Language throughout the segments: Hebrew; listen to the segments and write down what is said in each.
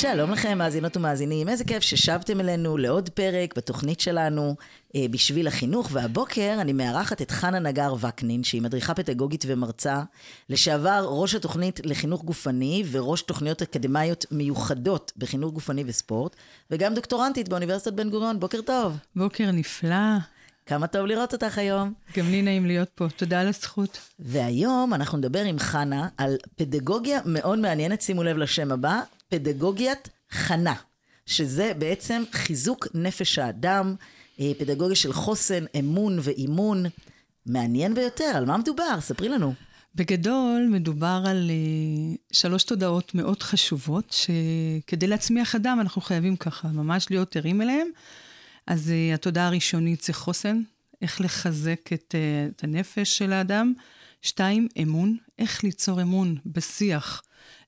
שלום לכם, מאזינות ומאזינים. איזה כיף ששבתם אלינו לעוד פרק בתוכנית שלנו אה, בשביל החינוך. והבוקר אני מארחת את חנה נגר וקנין, שהיא מדריכה פדגוגית ומרצה, לשעבר ראש התוכנית לחינוך גופני וראש תוכניות אקדמיות מיוחדות בחינוך גופני וספורט, וגם דוקטורנטית באוניברסיטת בן גוריון. בוקר טוב. בוקר נפלא. כמה טוב לראות אותך היום. גם לי נעים להיות פה, תודה על הזכות. והיום אנחנו נדבר עם חנה על פדגוגיה מאוד מעניינת, שימו לב לשם הבא, פדגוגיית חנה, שזה בעצם חיזוק נפש האדם, אה, פדגוגיה של חוסן, אמון ואימון. מעניין ביותר, על מה מדובר? ספרי לנו. בגדול, מדובר על uh, שלוש תודעות מאוד חשובות, שכדי להצמיח אדם אנחנו חייבים ככה ממש להיות ערים אליהם. אז uh, התודעה הראשונית זה חוסן, איך לחזק את, את הנפש של האדם. שתיים, אמון, איך ליצור אמון בשיח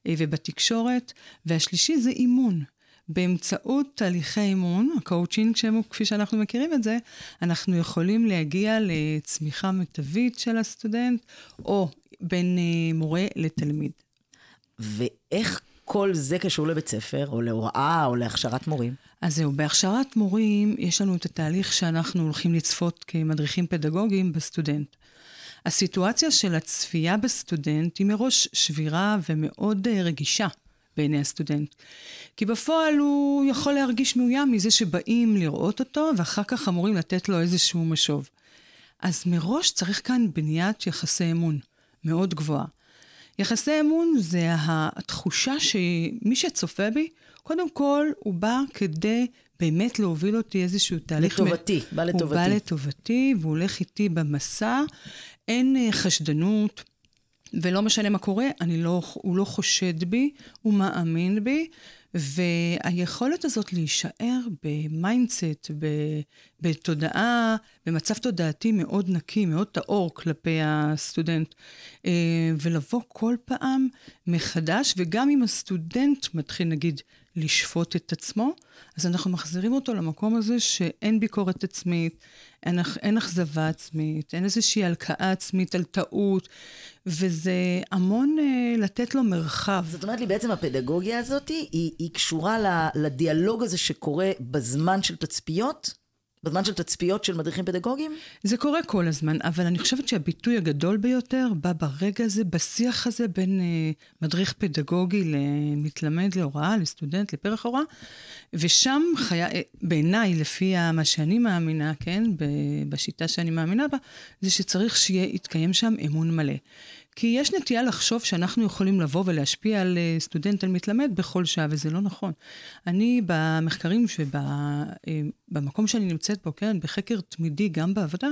ובתקשורת. והשלישי זה אימון. באמצעות תהליכי אימון, הקואוצ'ינג, כפי שאנחנו מכירים את זה, אנחנו יכולים להגיע לצמיחה מיטבית של הסטודנט, או בין uh, מורה לתלמיד. ואיך כל זה קשור לבית ספר, או להוראה, או להכשרת מורים? אז זהו, בהכשרת מורים יש לנו את התהליך שאנחנו הולכים לצפות כמדריכים פדגוגיים בסטודנט. הסיטואציה של הצפייה בסטודנט היא מראש שבירה ומאוד uh, רגישה. בעיני הסטודנט. כי בפועל הוא יכול להרגיש מאוים מזה שבאים לראות אותו, ואחר כך אמורים לתת לו איזשהו משוב. אז מראש צריך כאן בניית יחסי אמון מאוד גבוהה. יחסי אמון זה התחושה שמי שצופה בי, קודם כל הוא בא כדי באמת להוביל אותי איזשהו תהליך... לטובתי, מ... בא לטובתי. הוא בא לטובתי והוא הולך איתי במסע. אין אה, חשדנות, ולא משנה מה קורה, אני לא, הוא לא חושד בי, הוא מאמין בי, והיכולת הזאת להישאר ב mindset, בתודעה, במצב תודעתי מאוד נקי, מאוד טהור כלפי הסטודנט, אה, ולבוא כל פעם מחדש, וגם אם הסטודנט מתחיל נגיד לשפוט את עצמו, אז אנחנו מחזירים אותו למקום הזה שאין ביקורת עצמית, אין, אין אכזבה עצמית, אין איזושהי הלקאה עצמית על טעות, וזה המון אה, לתת לו מרחב. זאת אומרת לי, בעצם הפדגוגיה הזאת היא, היא קשורה לדיאלוג הזה שקורה בזמן של תצפיות? בזמן של תצפיות של מדריכים פדגוגיים? זה קורה כל הזמן, אבל אני חושבת שהביטוי הגדול ביותר בא ברגע הזה, בשיח הזה בין אה, מדריך פדגוגי למתלמד להוראה, לסטודנט, לפרח הוראה, ושם חיה, אה, בעיניי, לפי מה שאני מאמינה, כן, בשיטה שאני מאמינה בה, זה שצריך שיתקיים שם אמון מלא. כי יש נטייה לחשוב שאנחנו יכולים לבוא ולהשפיע על אה, סטודנט, על מתלמד, בכל שעה, וזה לא נכון. אני, במחקרים שבמקום אה, שאני נמצאת בו, כן, בחקר תמידי, גם בעבודה,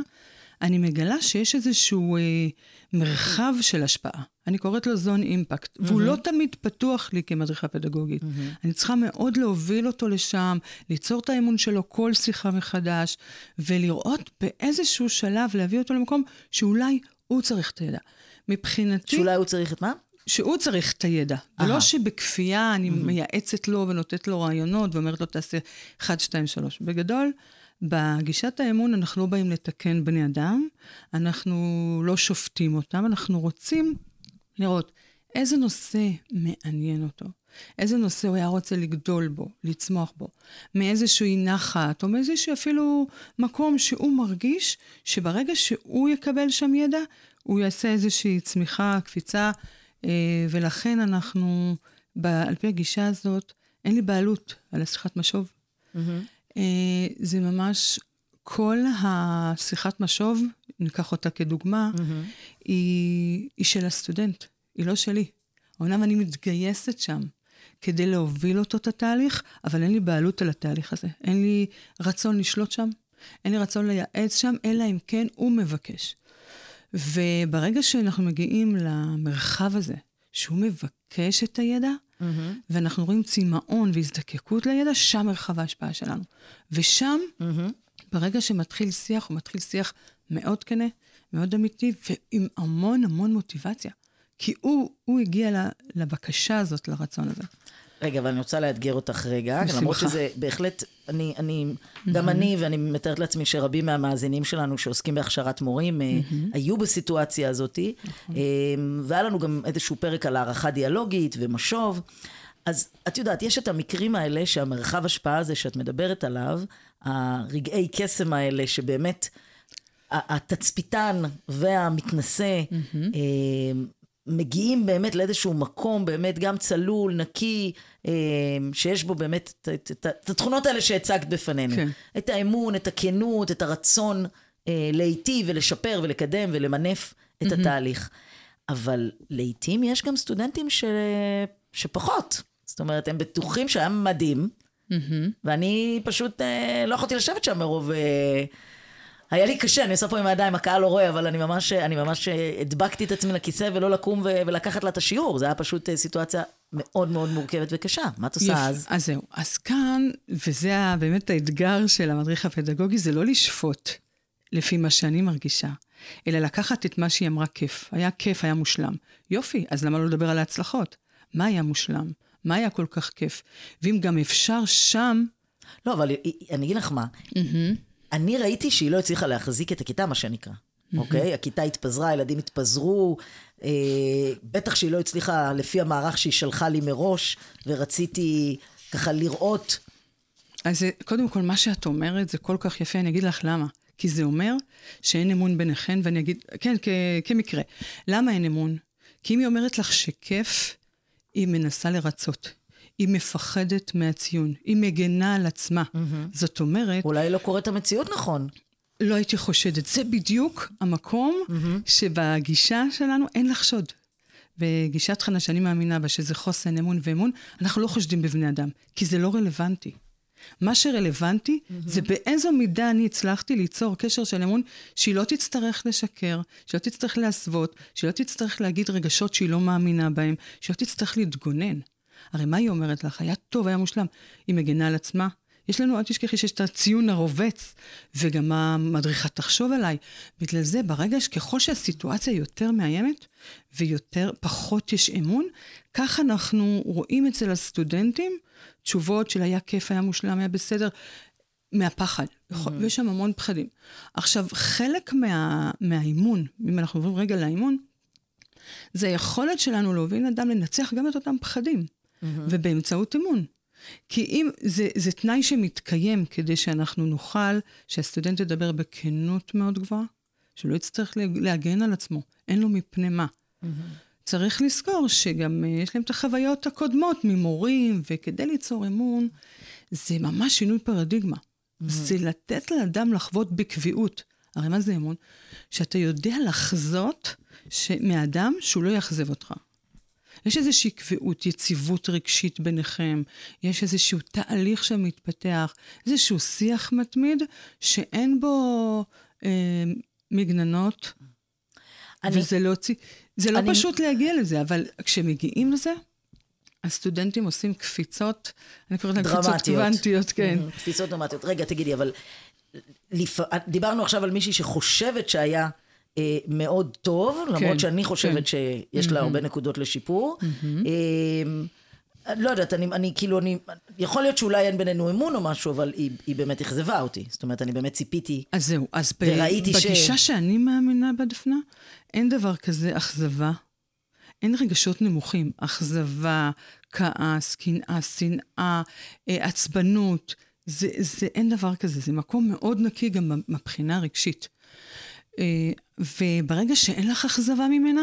אני מגלה שיש איזשהו אה, מרחב של השפעה. אני קוראת לו זון אימפקט, mm-hmm. והוא לא תמיד פתוח לי כמדריכה פדגוגית. Mm-hmm. אני צריכה מאוד להוביל אותו לשם, ליצור את האמון שלו כל שיחה מחדש, ולראות באיזשהו שלב להביא אותו למקום שאולי הוא צריך את הידע. מבחינתי... שאולי הוא צריך את מה? שהוא צריך את הידע. Aha. ולא שבכפייה אני mm-hmm. מייעצת לו ונותנת לו רעיונות ואומרת לו, תעשה 1, 2, 3. בגדול, בגישת האמון אנחנו לא באים לתקן בני אדם, אנחנו לא שופטים אותם, אנחנו רוצים לראות איזה נושא מעניין אותו, איזה נושא הוא היה רוצה לגדול בו, לצמוח בו, מאיזושהי נחת, או מאיזשהו אפילו מקום שהוא מרגיש שברגע שהוא יקבל שם ידע, הוא יעשה איזושהי צמיחה, קפיצה, אה, ולכן אנחנו, על פי הגישה הזאת, אין לי בעלות על השיחת משוב. Mm-hmm. זה ממש, כל השיחת משוב, ניקח אותה כדוגמה, mm-hmm. היא, היא של הסטודנט, היא לא שלי. אמנם אני מתגייסת שם כדי להוביל אותו את התהליך, אבל אין לי בעלות על התהליך הזה. אין לי רצון לשלוט שם, אין לי רצון לייעץ שם, אלא אם כן הוא מבקש. וברגע שאנחנו מגיעים למרחב הזה, שהוא מבקש את הידע, mm-hmm. ואנחנו רואים צמאון והזדקקות לידע, שם מרחב ההשפעה שלנו. ושם, mm-hmm. ברגע שמתחיל שיח, הוא מתחיל שיח מאוד כנה, מאוד אמיתי, ועם המון המון מוטיבציה. כי הוא, הוא הגיע לבקשה הזאת, לרצון הזה. רגע, אבל אני רוצה לאתגר אותך רגע, בשמחה. למרות שזה בהחלט, אני, אני, mm-hmm. גם אני, ואני מתארת לעצמי שרבים מהמאזינים שלנו שעוסקים בהכשרת מורים, mm-hmm. היו בסיטואציה הזאת, mm-hmm. והיה לנו גם איזשהו פרק על הערכה דיאלוגית ומשוב. אז את יודעת, יש את המקרים האלה שהמרחב השפעה הזה שאת מדברת עליו, הרגעי קסם האלה שבאמת התצפיתן והמתנשא mm-hmm. מגיעים באמת לאיזשהו מקום באמת גם צלול, נקי, אה, שיש בו באמת את, את, את, את התכונות האלה שהצגת בפנינו. כן. את האמון, את הכנות, את הרצון אה, להיטיב ולשפר ולקדם ולמנף את mm-hmm. התהליך. אבל לעיתים יש גם סטודנטים ש... שפחות. זאת אומרת, הם בטוחים שהיה מדהים, mm-hmm. ואני פשוט אה, לא יכולתי לשבת שם מרוב... אה, היה לי קשה, אני עושה פה עם הידיים, הקהל לא רואה, אבל אני ממש, אני ממש הדבקתי את עצמי לכיסא ולא לקום ו- ולקחת לה את השיעור. זה היה פשוט אה, סיטואציה מאוד מאוד מורכבת וקשה. מה את עושה אז? אז זהו. אז כאן, וזה באמת האתגר של המדריך הפדגוגי, זה לא לשפוט לפי מה שאני מרגישה, אלא לקחת את מה שהיא אמרה כיף. היה כיף, היה מושלם. יופי, אז למה לא לדבר על ההצלחות? מה היה מושלם? מה היה כל כך כיף? ואם גם אפשר שם... לא, אבל אני אגיד לך מה. Mm-hmm. אני ראיתי שהיא לא הצליחה להחזיק את הכיתה, מה שנקרא. אוקיי? הכיתה התפזרה, הילדים התפזרו. אה, בטח שהיא לא הצליחה לפי המערך שהיא שלחה לי מראש, ורציתי ככה לראות. אז קודם כל, מה שאת אומרת זה כל כך יפה, אני אגיד לך למה. כי זה אומר שאין אמון ביניכן, ואני אגיד, כן, כ- כמקרה. למה אין אמון? כי אם היא אומרת לך שכיף, היא מנסה לרצות. היא מפחדת מהציון, היא מגנה על עצמה. Mm-hmm. זאת אומרת... אולי לא קוראת המציאות נכון. לא הייתי חושדת. זה בדיוק המקום mm-hmm. שבגישה שלנו אין לחשוד. וגישת חנה שאני מאמינה בה, שזה חוסן אמון ואמון, אנחנו לא חושדים בבני אדם, כי זה לא רלוונטי. מה שרלוונטי mm-hmm. זה באיזו מידה אני הצלחתי ליצור קשר של אמון שהיא לא תצטרך לשקר, שהיא לא תצטרך להסוות, שהיא לא תצטרך להגיד רגשות שהיא לא מאמינה בהם, שהיא לא תצטרך להתגונן. הרי מה היא אומרת לך? היה טוב, היה מושלם. היא מגנה על עצמה. יש לנו, אל תשכחי שיש את הציון הרובץ, וגם המדריכה תחשוב עליי. בגלל זה, ברגע שככל שהסיטואציה יותר מאיימת, ויותר, פחות יש אמון, כך אנחנו רואים אצל הסטודנטים תשובות של היה כיף, היה מושלם, היה בסדר, מהפחד. Mm-hmm. ויש שם המון פחדים. עכשיו, חלק מה, מהאימון, אם אנחנו עוברים רגע לאימון, זה היכולת שלנו להוביל אדם לנצח גם את אותם פחדים. Mm-hmm. ובאמצעות אמון. כי אם זה, זה תנאי שמתקיים כדי שאנחנו נוכל, שהסטודנט ידבר בכנות מאוד גבוהה, שלא יצטרך להגן על עצמו, אין לו מפני מה. Mm-hmm. צריך לזכור שגם uh, יש להם את החוויות הקודמות ממורים, וכדי ליצור אמון, זה ממש שינוי פרדיגמה. Mm-hmm. זה לתת לאדם לחוות בקביעות. הרי מה זה אמון? שאתה יודע לחזות מאדם שהוא לא יאכזב אותך. יש איזושהי קביעות, יציבות רגשית ביניכם, יש איזשהו תהליך שמתפתח, איזשהו שיח מתמיד שאין בו אה, מגננות, אני, וזה לא, זה לא אני, פשוט להגיע לזה, אבל כשמגיעים לזה, הסטודנטים עושים קפיצות, אני קוראת להן קפיצות קוונטיות, כן. קפיצות דרמטיות. רגע, תגידי, אבל. דיברנו עכשיו על מישהי שחושבת שהיה מאוד טוב, כן, למרות שאני חושבת כן. שיש לה mm-hmm. הרבה נקודות לשיפור. Mm-hmm. אה, לא יודעת, אני, אני כאילו, אני, יכול להיות שאולי אין בינינו אמון או משהו, אבל היא, היא באמת אכזבה אותי. זאת אומרת, אני באמת ציפיתי. אז זהו, אז וראיתי בגישה ש... שאני מאמינה בה, דפנה, אין דבר כזה אכזבה. אין רגשות נמוכים. אכזבה, כעס, קנאה, שנאה, אה, עצבנות. זה, זה, אין דבר כזה. זה מקום מאוד נקי גם מבחינה רגשית. אה, וברגע שאין לך אכזבה ממנה,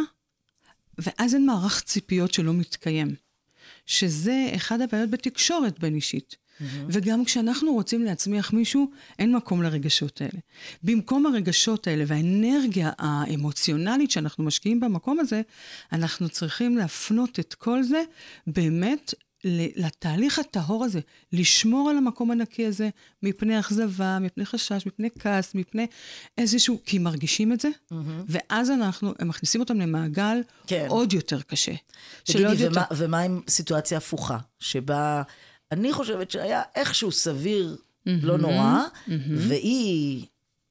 ואז אין מערך ציפיות שלא מתקיים. שזה אחד הבעיות בתקשורת בין אישית. וגם כשאנחנו רוצים להצמיח מישהו, אין מקום לרגשות האלה. במקום הרגשות האלה והאנרגיה האמוציונלית שאנחנו משקיעים במקום הזה, אנחנו צריכים להפנות את כל זה באמת לתהליך הטהור הזה, לשמור על המקום הנקי הזה מפני אכזבה, מפני חשש, מפני כעס, מפני איזשהו, כי מרגישים את זה, mm-hmm. ואז אנחנו, הם מכניסים אותם למעגל כן. עוד יותר קשה. תגידי, ומה, יותר... ומה עם סיטואציה הפוכה, שבה אני חושבת שהיה איכשהו סביר, mm-hmm. לא נורא, mm-hmm. והיא...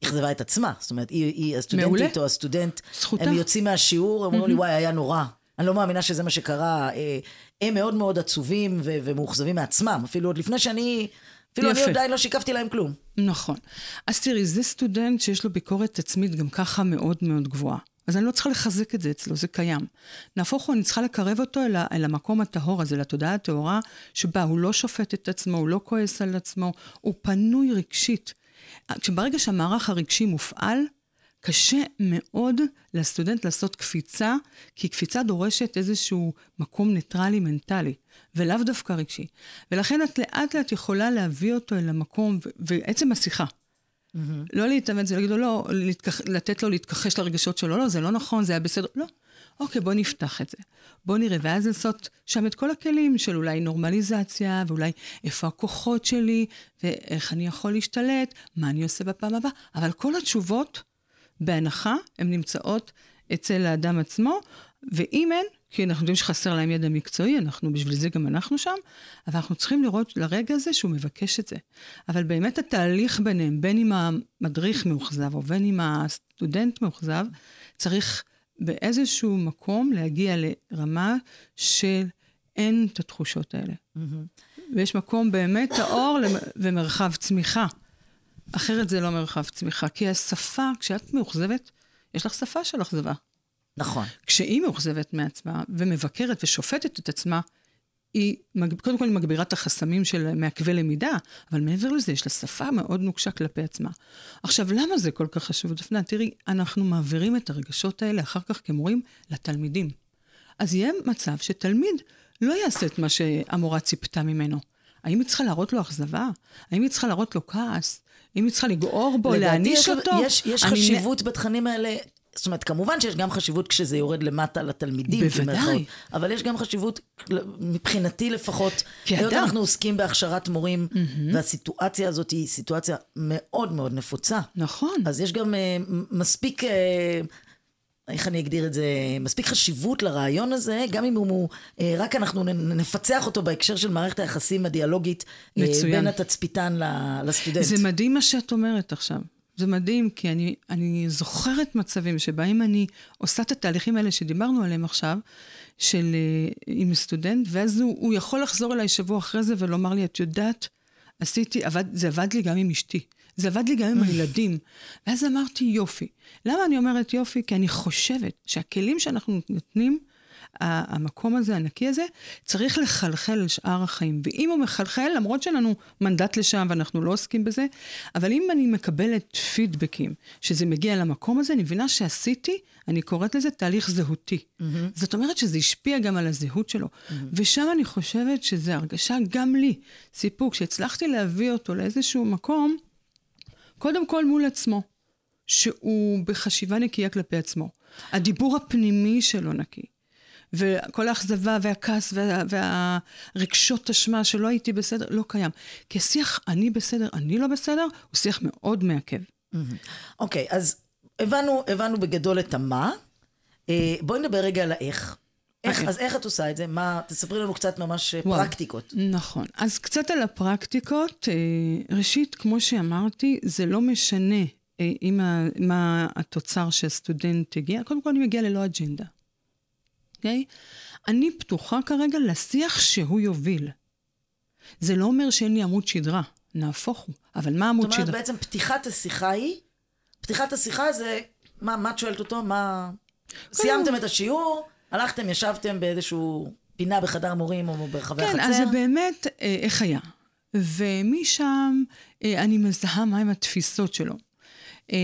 אכזבה את עצמה, זאת אומרת, היא, היא הסטודנטית מעולה. או הסטודנט, זכותה. הם יוצאים מהשיעור, אומרים mm-hmm. לי, וואי, היה נורא. אני לא מאמינה שזה מה שקרה. אה, הם מאוד מאוד עצובים ו- ומאוכזבים מעצמם, אפילו עוד לפני שאני... אפילו יפה. אני עדיין לא שיקפתי להם כלום. נכון. אז תראי, זה סטודנט שיש לו ביקורת עצמית גם ככה מאוד מאוד גבוהה. אז אני לא צריכה לחזק את זה אצלו, זה קיים. נהפוך הוא, אני צריכה לקרב אותו אל, אל המקום הטהור הזה, לתודעה הטהורה, שבה הוא לא שופט את עצמו, הוא לא כועס על עצמו, הוא פנוי רגשית. כשברגע שהמערך הרגשי מופעל, קשה מאוד לסטודנט לעשות קפיצה, כי קפיצה דורשת איזשהו מקום ניטרלי מנטלי, ולאו דווקא רגשי. ולכן את לאט לאט יכולה להביא אותו אל המקום, ועצם השיחה. Mm-hmm. לא להתאמץ ולהגיד לו, לא, להתכח, לתת לו להתכחש לרגשות שלו, לא, זה לא נכון, זה היה בסדר. לא. אוקיי, בוא נפתח את זה. בוא נראה, ואז לעשות שם את כל הכלים של אולי נורמליזציה, ואולי איפה הכוחות שלי, ואיך אני יכול להשתלט, מה אני עושה בפעם הבאה, אבל כל התשובות בהנחה, הן נמצאות אצל האדם עצמו, ואם אין, כי אנחנו יודעים שחסר להם ידע מקצועי, אנחנו, בשביל זה גם אנחנו שם, אבל אנחנו צריכים לראות לרגע הזה שהוא מבקש את זה. אבל באמת התהליך ביניהם, בין אם המדריך מאוכזב או בין אם הסטודנט מאוכזב, צריך באיזשהו מקום להגיע לרמה של אין את התחושות האלה. Mm-hmm. ויש מקום באמת טהור ומרחב צמיחה. אחרת זה לא מרחב צמיחה. כי השפה, כשאת מאוכזבת, יש לך שפה של אכזבה. נכון. כשהיא מאוכזבת מעצמה ומבקרת ושופטת את עצמה, היא, קודם כל היא מגבירה את החסמים של מעכבי למידה, אבל מעבר לזה יש לה שפה מאוד נוקשה כלפי עצמה. עכשיו, למה זה כל כך חשוב, דפנה? תראי, אנחנו מעבירים את הרגשות האלה אחר כך כמורים לתלמידים. אז יהיה מצב שתלמיד לא יעשה את מה שהמורה ציפתה ממנו. האם היא צריכה להראות לו אכזבה? האם היא צריכה להראות לו כעס? אם היא צריכה לגעור בו, להעניש אותו. יש, יש אני... חשיבות בתכנים האלה. זאת אומרת, כמובן שיש גם חשיבות כשזה יורד למטה לתלמידים. בוודאי. אבל יש גם חשיבות, מבחינתי לפחות, היות אנחנו עוסקים בהכשרת מורים, mm-hmm. והסיטואציה הזאת היא סיטואציה מאוד מאוד נפוצה. נכון. אז יש גם uh, מספיק uh, איך אני אגדיר את זה, מספיק חשיבות לרעיון הזה, גם אם הוא, אה, רק אנחנו נפצח אותו בהקשר של מערכת היחסים הדיאלוגית אה, מצוין. בין התצפיתן לסטודנט. זה מדהים מה שאת אומרת עכשיו. זה מדהים, כי אני, אני זוכרת מצבים שבהם אני עושה את התהליכים האלה שדיברנו עליהם עכשיו, של, אה, עם סטודנט, ואז הוא, הוא יכול לחזור אליי שבוע אחרי זה ולומר לי, את יודעת, עשיתי, עבד, זה עבד לי גם עם אשתי. זה עבד לי גם עם הילדים. ואז אמרתי, יופי. למה אני אומרת יופי? כי אני חושבת שהכלים שאנחנו נותנים, המקום הזה, הנקי הזה, צריך לחלחל לשאר החיים. ואם הוא מחלחל, למרות שאין לנו מנדט לשם ואנחנו לא עוסקים בזה, אבל אם אני מקבלת פידבקים, שזה מגיע למקום הזה, אני מבינה שעשיתי, אני קוראת לזה תהליך זהותי. Mm-hmm. זאת אומרת שזה השפיע גם על הזהות שלו. Mm-hmm. ושם אני חושבת שזו הרגשה גם לי, סיפוק, שהצלחתי להביא אותו לאיזשהו מקום, קודם כל מול עצמו, שהוא בחשיבה נקייה כלפי עצמו. הדיבור הפנימי שלו נקי. וכל האכזבה והכעס וה, והרגשות אשמה שלא הייתי בסדר, לא קיים. כי השיח אני בסדר, אני לא בסדר, הוא שיח מאוד מעכב. אוקיי, okay, אז הבנו, הבנו בגדול את המה. אה, בואי נדבר רגע על האיך. איך, אז איך את עושה את זה? מה, תספרי לנו קצת ממש אה, וואו, פרקטיקות. נכון. אז קצת על הפרקטיקות. אה, ראשית, כמו שאמרתי, זה לא משנה אם ה, מה התוצר שהסטודנט הגיע, קודם כל אני מגיעה ללא אג'נדה. אוקיי? Okay? אני פתוחה כרגע לשיח שהוא יוביל. זה לא אומר שאין לי עמוד שדרה, נהפוך הוא. אבל מה עמוד שדרה? זאת אומרת, בעצם פתיחת השיחה היא, פתיחת השיחה זה, מה, מה את שואלת אותו? מה... סיימתם את השיעור? הלכתם, ישבתם באיזשהו פינה בחדר מורים או ברחבי כן, החצר? כן, אז זה באמת אה, איך היה. ומשם אה, אני מזהה מהם התפיסות שלו. אה,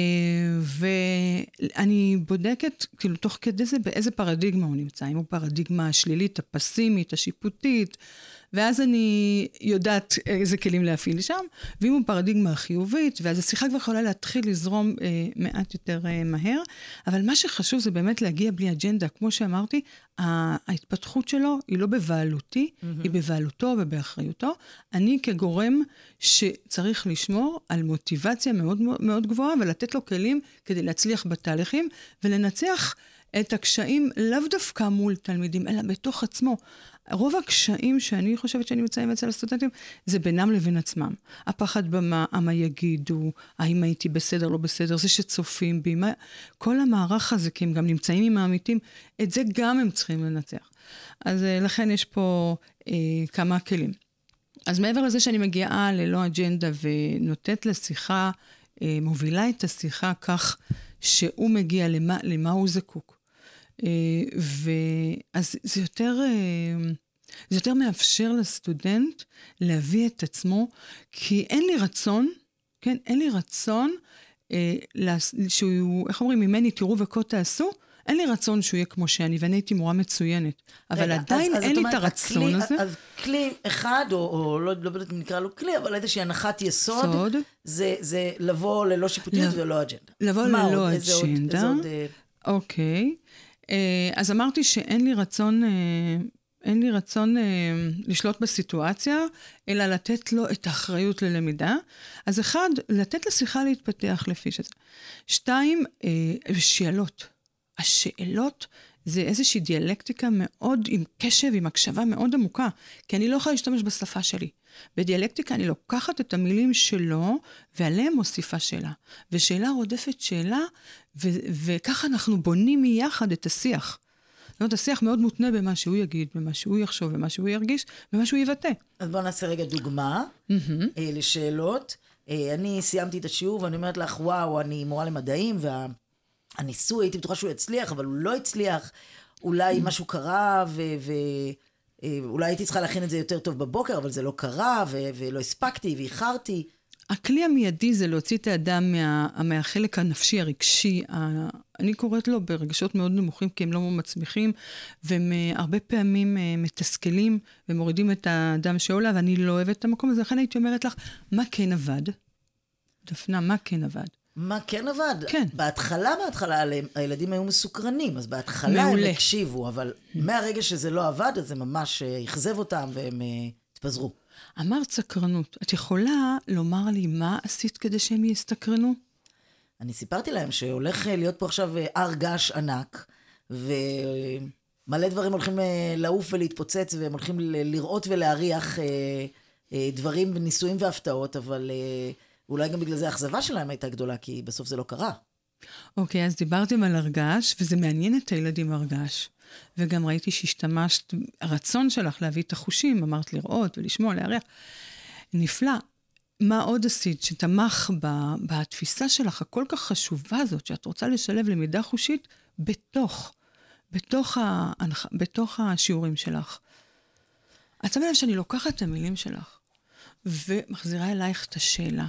ואני בודקת, כאילו, תוך כדי זה, באיזה פרדיגמה הוא נמצא. אם הוא פרדיגמה השלילית, הפסימית, השיפוטית, ואז אני יודעת איזה כלים להפעיל שם, ואם הוא פרדיגמה חיובית, ואז השיחה כבר יכולה להתחיל לזרום אה, מעט יותר אה, מהר, אבל מה שחשוב זה באמת להגיע בלי אג'נדה. כמו שאמרתי, ההתפתחות שלו היא לא בבעלותי, mm-hmm. היא בבעלותו ובאחריותו. אני כגורם שצריך לשמור על מוטיבציה מאוד מאוד גבוהה ולתת לו כלים כדי להצליח בתהליכים ולנצח את הקשיים לאו דווקא מול תלמידים, אלא בתוך עצמו. רוב הקשיים שאני חושבת שאני מציינת אצל הסטודנטים, זה בינם לבין עצמם. הפחד במה, מה יגידו, האם הייתי בסדר, לא בסדר, זה שצופים בי, מה... כל המערך הזה, כי הם גם נמצאים עם העמיתים, את זה גם הם צריכים לנצח. אז אה, לכן יש פה אה, כמה כלים. אז מעבר לזה שאני מגיעה ללא אג'נדה ונותנת לשיחה, אה, מובילה את השיחה כך שהוא מגיע למה, למה הוא זקוק. אה, ואז זה יותר, אה, זה יותר מאפשר לסטודנט להביא את עצמו, כי אין לי רצון, כן, אין לי רצון אה, שהוא, איך אומרים, ממני תראו וכה תעשו, אין לי רצון שהוא יהיה כמו שאני, ואני הייתי מורה מצוינת. אבל רגע, עדיין אז, אין אז לי את הרצון הכלי, הזה. אז כלי אחד, או, או לא, לא יודעת אם נקרא לו כלי, אבל איזושהי הנחת יסוד, סוד. זה, זה לבוא ללא שיפוטיות ולא אג'נדה. לבוא ללא אג'נדה. אוקיי. אה, אז אמרתי שאין לי רצון, אה, אין לי רצון אה, לשלוט בסיטואציה, אלא לתת לו את האחריות ללמידה. אז אחד, לתת לשיחה להתפתח לפי שזה. שתיים, שאלות. השאלות זה איזושהי דיאלקטיקה מאוד עם קשב, עם הקשבה מאוד עמוקה, כי אני לא יכולה להשתמש בשפה שלי. בדיאלקטיקה אני לוקחת את המילים שלו, ועליהם מוסיפה שאלה. ושאלה רודפת שאלה, ו- וככה אנחנו בונים מיחד את השיח. זאת אומרת, השיח מאוד מותנה במה שהוא יגיד, במה שהוא יחשוב, במה שהוא ירגיש, במה שהוא יבטא. אז בואו נעשה רגע דוגמה mm-hmm. לשאלות. אה, אני סיימתי את השיעור ואני אומרת לך, וואו, אני מורה למדעים, והניסוי, הייתי בטוחה שהוא יצליח, אבל הוא לא הצליח. אולי mm-hmm. משהו קרה, ו... ו- אה, הייתי צריכה להכין את זה יותר טוב בבוקר, אבל זה לא קרה, ו- ולא הספקתי, ואיחרתי. הכלי המיידי זה להוציא את האדם מה, מהחלק הנפשי, הרגשי, ה, אני קוראת לו ברגשות מאוד נמוכים, כי הם לא מצמיחים, והם אה, הרבה פעמים אה, מתסכלים ומורידים את האדם שעולה, ואני לא אוהבת את המקום הזה, לכן הייתי אומרת לך, מה כן עבד? דפנה, מה כן עבד? מה כן עבד? כן. בהתחלה, בהתחלה, הילדים היו מסוקרנים, אז בהתחלה מעולה. הם הקשיבו, אבל מהרגע שזה לא עבד, אז זה ממש אה, אכזב אותם והם uh, התפזרו. אמרת סקרנות. את יכולה לומר לי מה עשית כדי שהם יסתקרנו? אני סיפרתי להם שהולך אה, להיות פה עכשיו הר געש ענק, ומלא דברים הולכים לעוף ולהתפוצץ, והם הולכים לראות ולהריח דברים, ניסויים והפתעות, אבל... ואולי גם בגלל זה האכזבה שלהם הייתה גדולה, כי בסוף זה לא קרה. אוקיי, okay, אז דיברתם על הרגש, וזה מעניין את הילדים הרגש. וגם ראיתי שהשתמשת, הרצון שלך להביא את החושים, אמרת לראות ולשמוע, להריח. נפלא. מה עוד עשית שתמך ב, בתפיסה שלך הכל כך חשובה הזאת, שאת רוצה לשלב למידה חושית בתוך, בתוך, ה, בתוך השיעורים שלך? את שמה לב שאני לוקחת את המילים שלך ומחזירה אלייך את השאלה.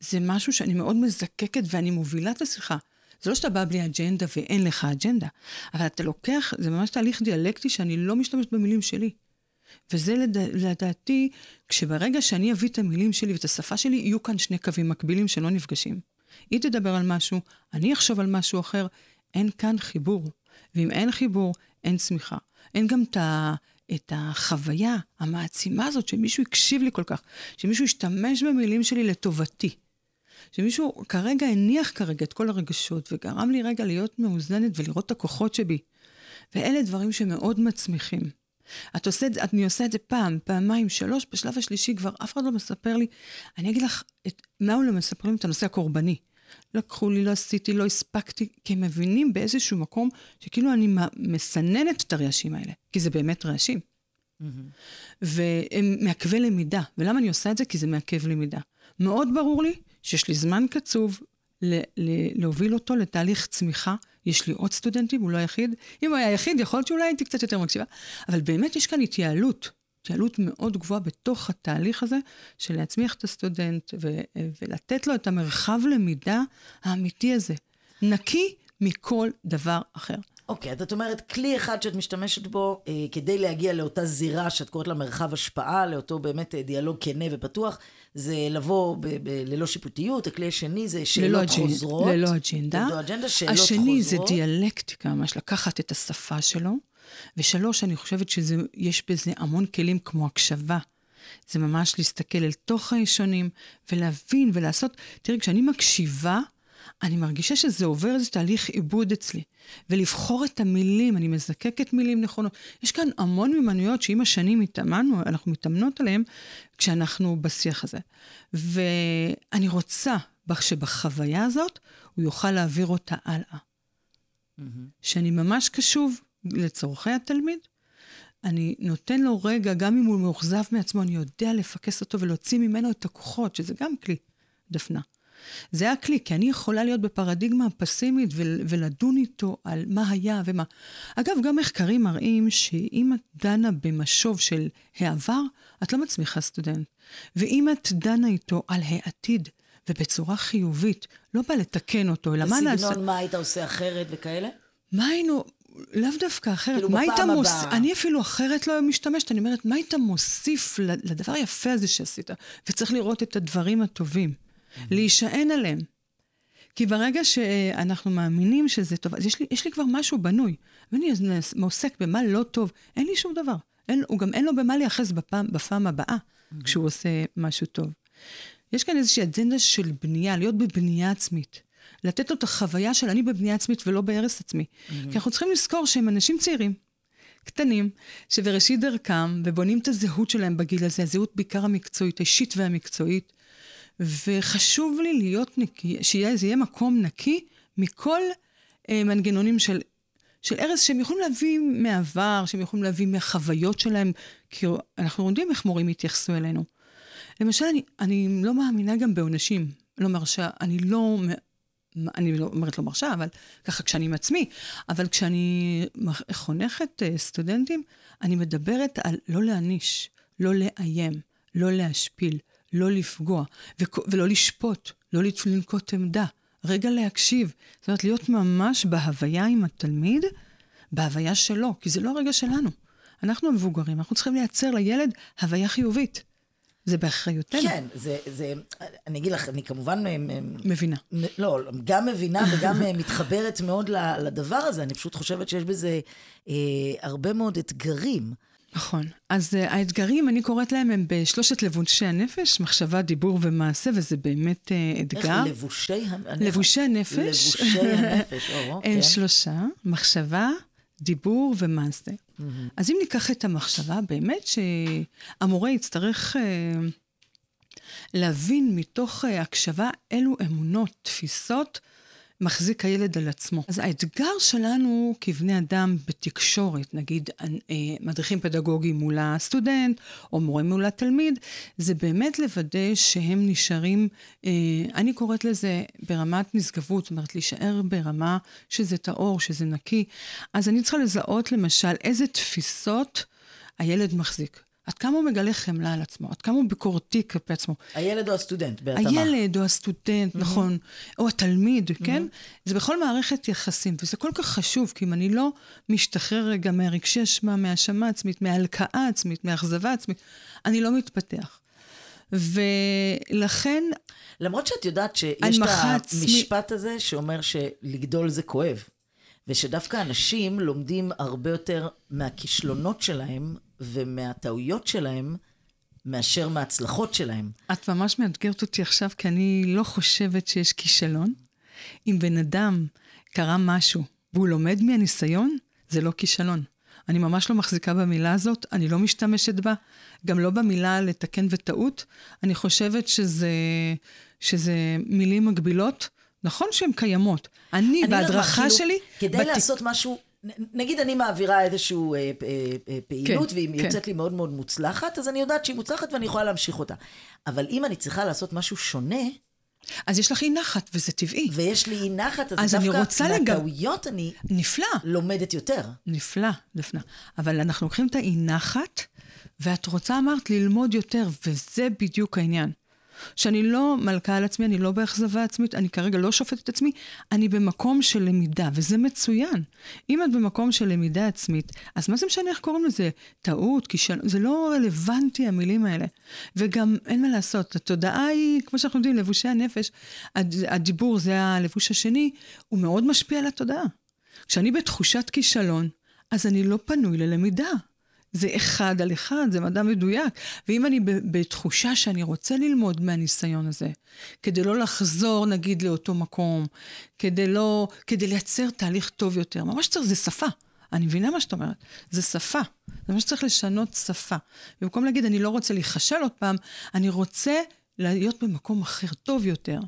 זה משהו שאני מאוד מזקקת ואני מובילה את השיחה. זה לא שאתה בא בלי אג'נדה ואין לך אג'נדה, אבל אתה לוקח, זה ממש תהליך דיאלקטי שאני לא משתמשת במילים שלי. וזה לד... לדעתי, כשברגע שאני אביא את המילים שלי ואת השפה שלי, יהיו כאן שני קווים מקבילים שלא נפגשים. היא תדבר על משהו, אני אחשוב על משהו אחר, אין כאן חיבור. ואם אין חיבור, אין צמיחה. אין גם את ה... את החוויה המעצימה הזאת שמישהו הקשיב לי כל כך, שמישהו השתמש במילים שלי לטובתי. שמישהו כרגע הניח כרגע את כל הרגשות וגרם לי רגע להיות מאוזנת ולראות את הכוחות שבי. ואלה דברים שמאוד מצמיחים. את עושה, אני עושה את זה פעם, פעמיים, שלוש, בשלב השלישי כבר אף אחד לא מספר לי. אני אגיד לך, את, מה הוא לא מספרים את הנושא הקורבני. לקחו לי, לא עשיתי, לא הספקתי, כי הם מבינים באיזשהו מקום שכאילו אני מסננת את הרעשים האלה, כי זה באמת רעשים. Mm-hmm. והם מעכבי למידה. ולמה אני עושה את זה? כי זה מעכב למידה. מאוד ברור לי שיש לי זמן קצוב ל- ל- להוביל אותו לתהליך צמיחה. יש לי עוד סטודנטים, הוא לא היחיד. אם הוא היה יחיד, יכול להיות שאולי הייתי קצת יותר מקשיבה. אבל באמת יש כאן התייעלות, התייעלות מאוד גבוהה בתוך התהליך הזה של להצמיח את הסטודנט ו- ולתת לו את המרחב למידה האמיתי הזה. נקי מכל דבר אחר. אוקיי, אז את אומרת, כלי אחד שאת משתמשת בו אה, כדי להגיע לאותה זירה שאת קוראת לה מרחב השפעה, לאותו באמת אה, דיאלוג כנה ופתוח, זה לבוא ב- ב- ללא שיפוטיות, הכלי השני זה ללא שאלות אג'נ- חוזרות. ללא אג'נדה. ללא אג'נדה, שאלות השני חוזרות. זה דיאלקטיקה, ממש לקחת את השפה שלו. ושלוש, אני חושבת שיש בזה המון כלים כמו הקשבה. זה ממש להסתכל אל תוך הישונים ולהבין ולעשות. תראי, כשאני מקשיבה, אני מרגישה שזה עובר איזה תהליך עיבוד אצלי. ולבחור את המילים, אני מזקקת מילים נכונות. יש כאן המון מימנויות שעם השנים התאמנו, אנחנו מתאמנות עליהן כשאנחנו בשיח הזה. ואני רוצה שבחוויה הזאת הוא יוכל להעביר אותה הלאה. שאני ממש קשוב לצורכי התלמיד. אני נותן לו רגע, גם אם הוא מאוכזב מעצמו, אני יודע לפקס אותו ולהוציא ממנו את הכוחות, שזה גם כלי, דפנה. זה הכלי, כי אני יכולה להיות בפרדיגמה פסימית ול- ולדון איתו על מה היה ומה. אגב, גם מחקרים מראים שאם את דנה במשוב של העבר, את לא מצמיחה סטודנט. ואם את דנה איתו על העתיד, ובצורה חיובית, לא בא לתקן אותו, אלא מה נעשה... בסגנון מה היית עושה אחרת וכאלה? מה היינו, לאו דווקא אחרת, כאילו, מה היית בפעם מוס... הבאה. אני אפילו אחרת לא משתמשת, אני אומרת, מה היית מוסיף לדבר היפה הזה שעשית? וצריך לראות את הדברים הטובים, להישען עליהם. כי ברגע שאנחנו מאמינים שזה טוב, אז יש לי, יש לי כבר משהו בנוי. ואני עוסק במה לא טוב, אין לי שום דבר. אין, הוא גם אין לו במה להיאחז בפעם, בפעם הבאה, כשהוא עושה משהו טוב. יש כאן איזושהי אג'נדה של בנייה, להיות בבנייה עצמית. לתת לו את החוויה של אני בבנייה עצמית ולא בהרס עצמי. Mm-hmm. כי אנחנו צריכים לזכור שהם אנשים צעירים, קטנים, שבראשית דרכם, ובונים את הזהות שלהם בגיל הזה, הזהות בעיקר המקצועית, האישית והמקצועית. וחשוב לי להיות נקי, שזה יהיה מקום נקי מכל אה, מנגנונים של, של ארז שהם יכולים להביא מהעבר, שהם יכולים להביא מהחוויות שלהם, כי אנחנו יודעים איך מורים יתייחסו אלינו. למשל, אני, אני לא מאמינה גם בעונשים, לא מרשה, אני לא, אני לא אומרת לא מרשה, אבל ככה כשאני עם עצמי, אבל כשאני חונכת אה, סטודנטים, אני מדברת על לא להעניש, לא לאיים, לא להשפיל, לא לפגוע, ולא לשפוט, לא לנקוט עמדה, רגע להקשיב. זאת אומרת, להיות ממש בהוויה עם התלמיד, בהוויה שלו, כי זה לא הרגע שלנו. אנחנו המבוגרים, אנחנו צריכים לייצר לילד הוויה חיובית. זה באחריותנו. כן, זה, זה, אני אגיד לך, אני כמובן... מבינה. לא, גם מבינה וגם מתחברת מאוד לדבר הזה, אני פשוט חושבת שיש בזה אה, הרבה מאוד אתגרים. נכון. אז uh, האתגרים, אני קוראת להם, הם בשלושת לבושי הנפש, מחשבה, דיבור ומעשה, וזה באמת uh, אתגר. איך לבושי הנפש? לבושי הנפש. לבושי הנפש, או, כן. הם שלושה, מחשבה, דיבור ומעשה. Mm-hmm. אז אם ניקח את המחשבה, באמת שהמורה יצטרך uh, להבין מתוך uh, הקשבה אילו אמונות, תפיסות, מחזיק הילד על עצמו. אז האתגר שלנו כבני אדם בתקשורת, נגיד מדריכים פדגוגיים מול הסטודנט, או מורה מול התלמיד, זה באמת לוודא שהם נשארים, אני קוראת לזה ברמת נשגבות, זאת אומרת, להישאר ברמה שזה טהור, שזה נקי. אז אני צריכה לזהות למשל איזה תפיסות הילד מחזיק. עד כמה הוא מגלה חמלה על עצמו, עד כמה הוא ביקורתי כלפי עצמו. הילד או הסטודנט, בהתאמה. הילד או הסטודנט, mm-hmm. נכון, או התלמיד, mm-hmm. כן? זה בכל מערכת יחסים, וזה כל כך חשוב, כי אם אני לא משתחרר רגע מהרגשי אשמה, מהאשמה עצמית, מההלקאה עצמית, מהאכזבה עצמית, אני לא מתפתח. ולכן... למרות שאת יודעת שיש את המשפט מ... הזה שאומר שלגדול זה כואב. ושדווקא אנשים לומדים הרבה יותר מהכישלונות שלהם ומהטעויות שלהם, מאשר מההצלחות שלהם. את ממש מאתגרת אותי עכשיו, כי אני לא חושבת שיש כישלון. אם בן אדם קרה משהו והוא לומד מהניסיון, זה לא כישלון. אני ממש לא מחזיקה במילה הזאת, אני לא משתמשת בה, גם לא במילה לתקן וטעות. אני חושבת שזה, שזה מילים מגבילות. נכון שהן קיימות. אני, אני בהדרכה כאילו, שלי... כדי בת... לעשות משהו, נגיד אני מעבירה איזושהי אה, אה, אה, פעילות, כן, והיא כן. יוצאת לי מאוד מאוד מוצלחת, אז אני יודעת שהיא מוצלחת ואני יכולה להמשיך אותה. אבל אם אני צריכה לעשות משהו שונה... אז יש לך אי נחת, וזה טבעי. ויש לי אי נחת, אז, אז דווקא מהטעויות אני... נפלא. לומדת יותר. נפלא, נפלא. אבל אנחנו לוקחים את האי נחת, ואת רוצה, אמרת, ללמוד יותר, וזה בדיוק העניין. שאני לא מלכה על עצמי, אני לא באכזבה עצמית, אני כרגע לא שופטת את עצמי, אני במקום של למידה, וזה מצוין. אם את במקום של למידה עצמית, אז מה זה משנה איך קוראים לזה? טעות, כישלון, זה לא רלוונטי המילים האלה. וגם אין מה לעשות, התודעה היא, כמו שאנחנו יודעים, לבושי הנפש, הדיבור זה הלבוש השני, הוא מאוד משפיע על התודעה. כשאני בתחושת כישלון, אז אני לא פנוי ללמידה. זה אחד על אחד, זה מדע מדויק. ואם אני בתחושה שאני רוצה ללמוד מהניסיון הזה, כדי לא לחזור נגיד לאותו מקום, כדי לא, כדי לייצר תהליך טוב יותר, ממש צריך, זה שפה. אני מבינה מה שאת אומרת, זה שפה. זה מה שצריך לשנות שפה. במקום להגיד, אני לא רוצה להיכשל עוד פעם, אני רוצה להיות במקום אחר, טוב יותר.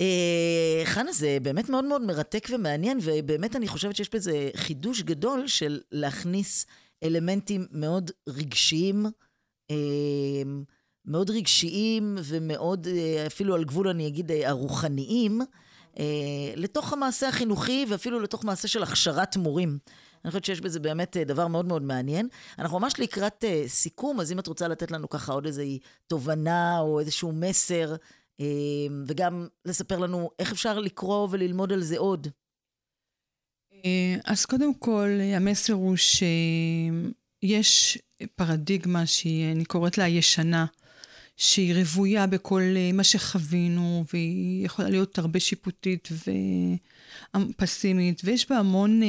אה, חנה, זה באמת מאוד מאוד מרתק ומעניין, ובאמת אני חושבת שיש בזה חידוש גדול של להכניס אלמנטים מאוד רגשיים, אה, מאוד רגשיים ומאוד, אה, אפילו על גבול, אני אגיד, הרוחניים, לתוך המעשה החינוכי ואפילו לתוך מעשה של הכשרת מורים. אני חושבת שיש בזה באמת דבר מאוד מאוד מעניין. אנחנו ממש לקראת סיכום, אז אם את רוצה לתת לנו ככה עוד איזו תובנה או איזשהו מסר אמ, וגם לספר לנו איך אפשר לקרוא וללמוד על זה עוד. אה, אז קודם כל, המסר הוא שיש פרדיגמה שהיא, אני קוראת לה ישנה, שהיא רוויה בכל אה, מה שחווינו, והיא יכולה להיות הרבה שיפוטית ופסימית, ויש בה המון, אה,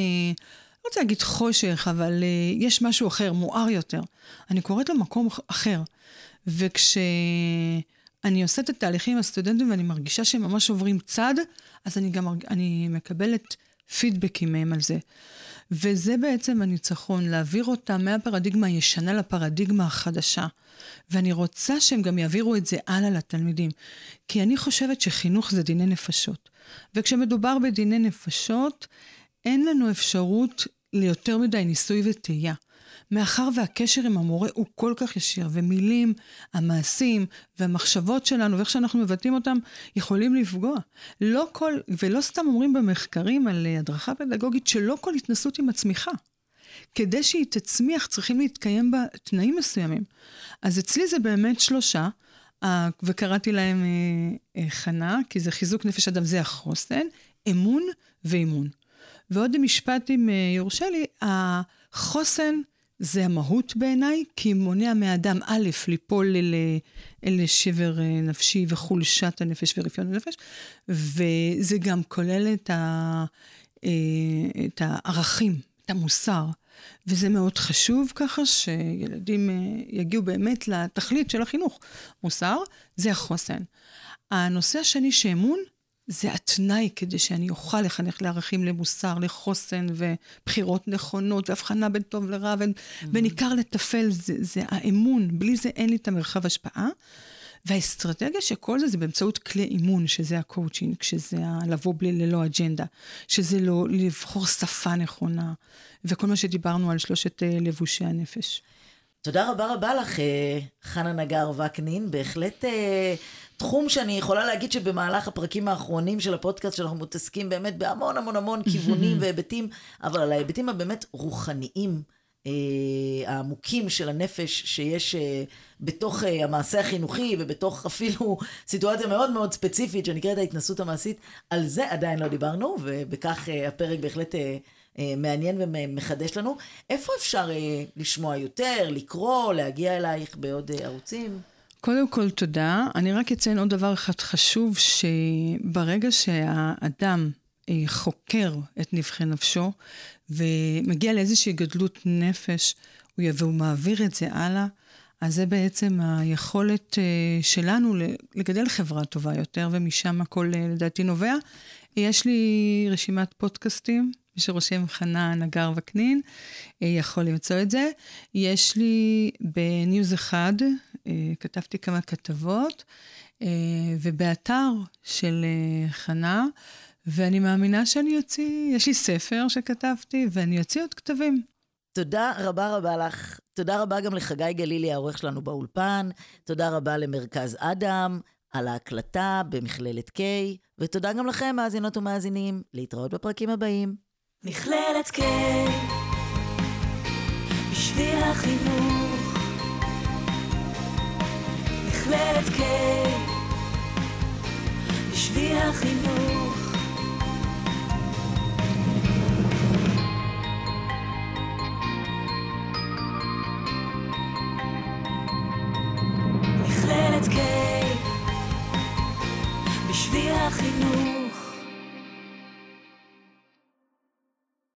לא רוצה להגיד חושך, אבל יש משהו אחר, מואר יותר. אני קוראת לו מקום אחר. וכש... אני עושה את התהליכים עם הסטודנטים ואני מרגישה שהם ממש עוברים צד, אז אני גם אני מקבלת פידבקים מהם על זה. וזה בעצם הניצחון, להעביר אותם מהפרדיגמה הישנה לפרדיגמה החדשה. ואני רוצה שהם גם יעבירו את זה הלאה לתלמידים. כי אני חושבת שחינוך זה דיני נפשות. וכשמדובר בדיני נפשות, אין לנו אפשרות ליותר מדי ניסוי וטעייה. מאחר והקשר עם המורה הוא כל כך ישיר, ומילים, המעשים והמחשבות שלנו ואיך שאנחנו מבטאים אותם יכולים לפגוע. לא כל, ולא סתם אומרים במחקרים על אה, הדרכה פדגוגית שלא כל התנסות היא מצמיחה. כדי שהיא תצמיח צריכים להתקיים בה תנאים מסוימים. אז אצלי זה באמת שלושה, וקראתי להם אה, אה, חנה, כי זה חיזוק נפש אדם, זה החוסן, אמון ואימון. ועוד משפט אם יורשה לי, החוסן זה המהות בעיניי, כי מונע מאדם א', ליפול אל, אל שבר אה, נפשי וחולשת הנפש ורפיון הנפש, וזה גם כולל את, ה, אה, את הערכים, את המוסר. וזה מאוד חשוב ככה שילדים אה, יגיעו באמת לתכלית של החינוך. מוסר זה החוסן. הנושא השני שאמון זה התנאי כדי שאני אוכל לחנך לערכים, למוסר, לחוסן ובחירות נכונות והבחנה בין טוב לרע, בין, mm-hmm. בין עיקר לטפל, זה, זה האמון, בלי זה אין לי את המרחב השפעה. והאסטרטגיה של כל זה זה באמצעות כלי אימון, שזה הקואוצ'ינג, שזה לבוא בלי, ללא אג'נדה, שזה לא לבחור שפה נכונה, וכל מה שדיברנו על שלושת אה, לבושי הנפש. תודה רבה רבה לך, אה, חנה נגר וקנין. בהחלט אה, תחום שאני יכולה להגיד שבמהלך הפרקים האחרונים של הפודקאסט שאנחנו מתעסקים באמת בהמון המון המון כיוונים והיבטים, אבל על ההיבטים הבאמת רוחניים. אה, העמוקים של הנפש שיש בתוך המעשה החינוכי ובתוך אפילו סיטואציה מאוד מאוד ספציפית שנקראת ההתנסות המעשית, על זה עדיין לא דיברנו, ובכך הפרק בהחלט מעניין ומחדש לנו. איפה אפשר אה, לשמוע יותר, לקרוא, להגיע אלייך בעוד אה, ערוצים? קודם כל, תודה. אני רק אציין עוד דבר אחד חשוב, שברגע שהאדם חוקר את נבחי נפשו ומגיע לאיזושהי גדלות נפש, והוא מעביר את זה הלאה, אז זה בעצם היכולת שלנו לגדל חברה טובה יותר, ומשם הכל לדעתי נובע. יש לי רשימת פודקאסטים מי שרושם חנה נגר וקנין, אה, יכול למצוא את זה. יש לי בניוז אחד, אה, כתבתי כמה כתבות, אה, ובאתר של חנה, ואני מאמינה שאני אוציא, יש לי ספר שכתבתי, ואני אוציא עוד כתבים. תודה רבה רבה לך. תודה רבה גם לחגי גלילי, העורך שלנו באולפן. תודה רבה למרכז אדם על ההקלטה במכללת K, ותודה גם לכם, מאזינות ומאזינים. להתראות בפרקים הבאים. מכללת קיי, בשביל החינוך. מכללת קיי, בשביל החינוך. מכללת קיי, בשביל החינוך.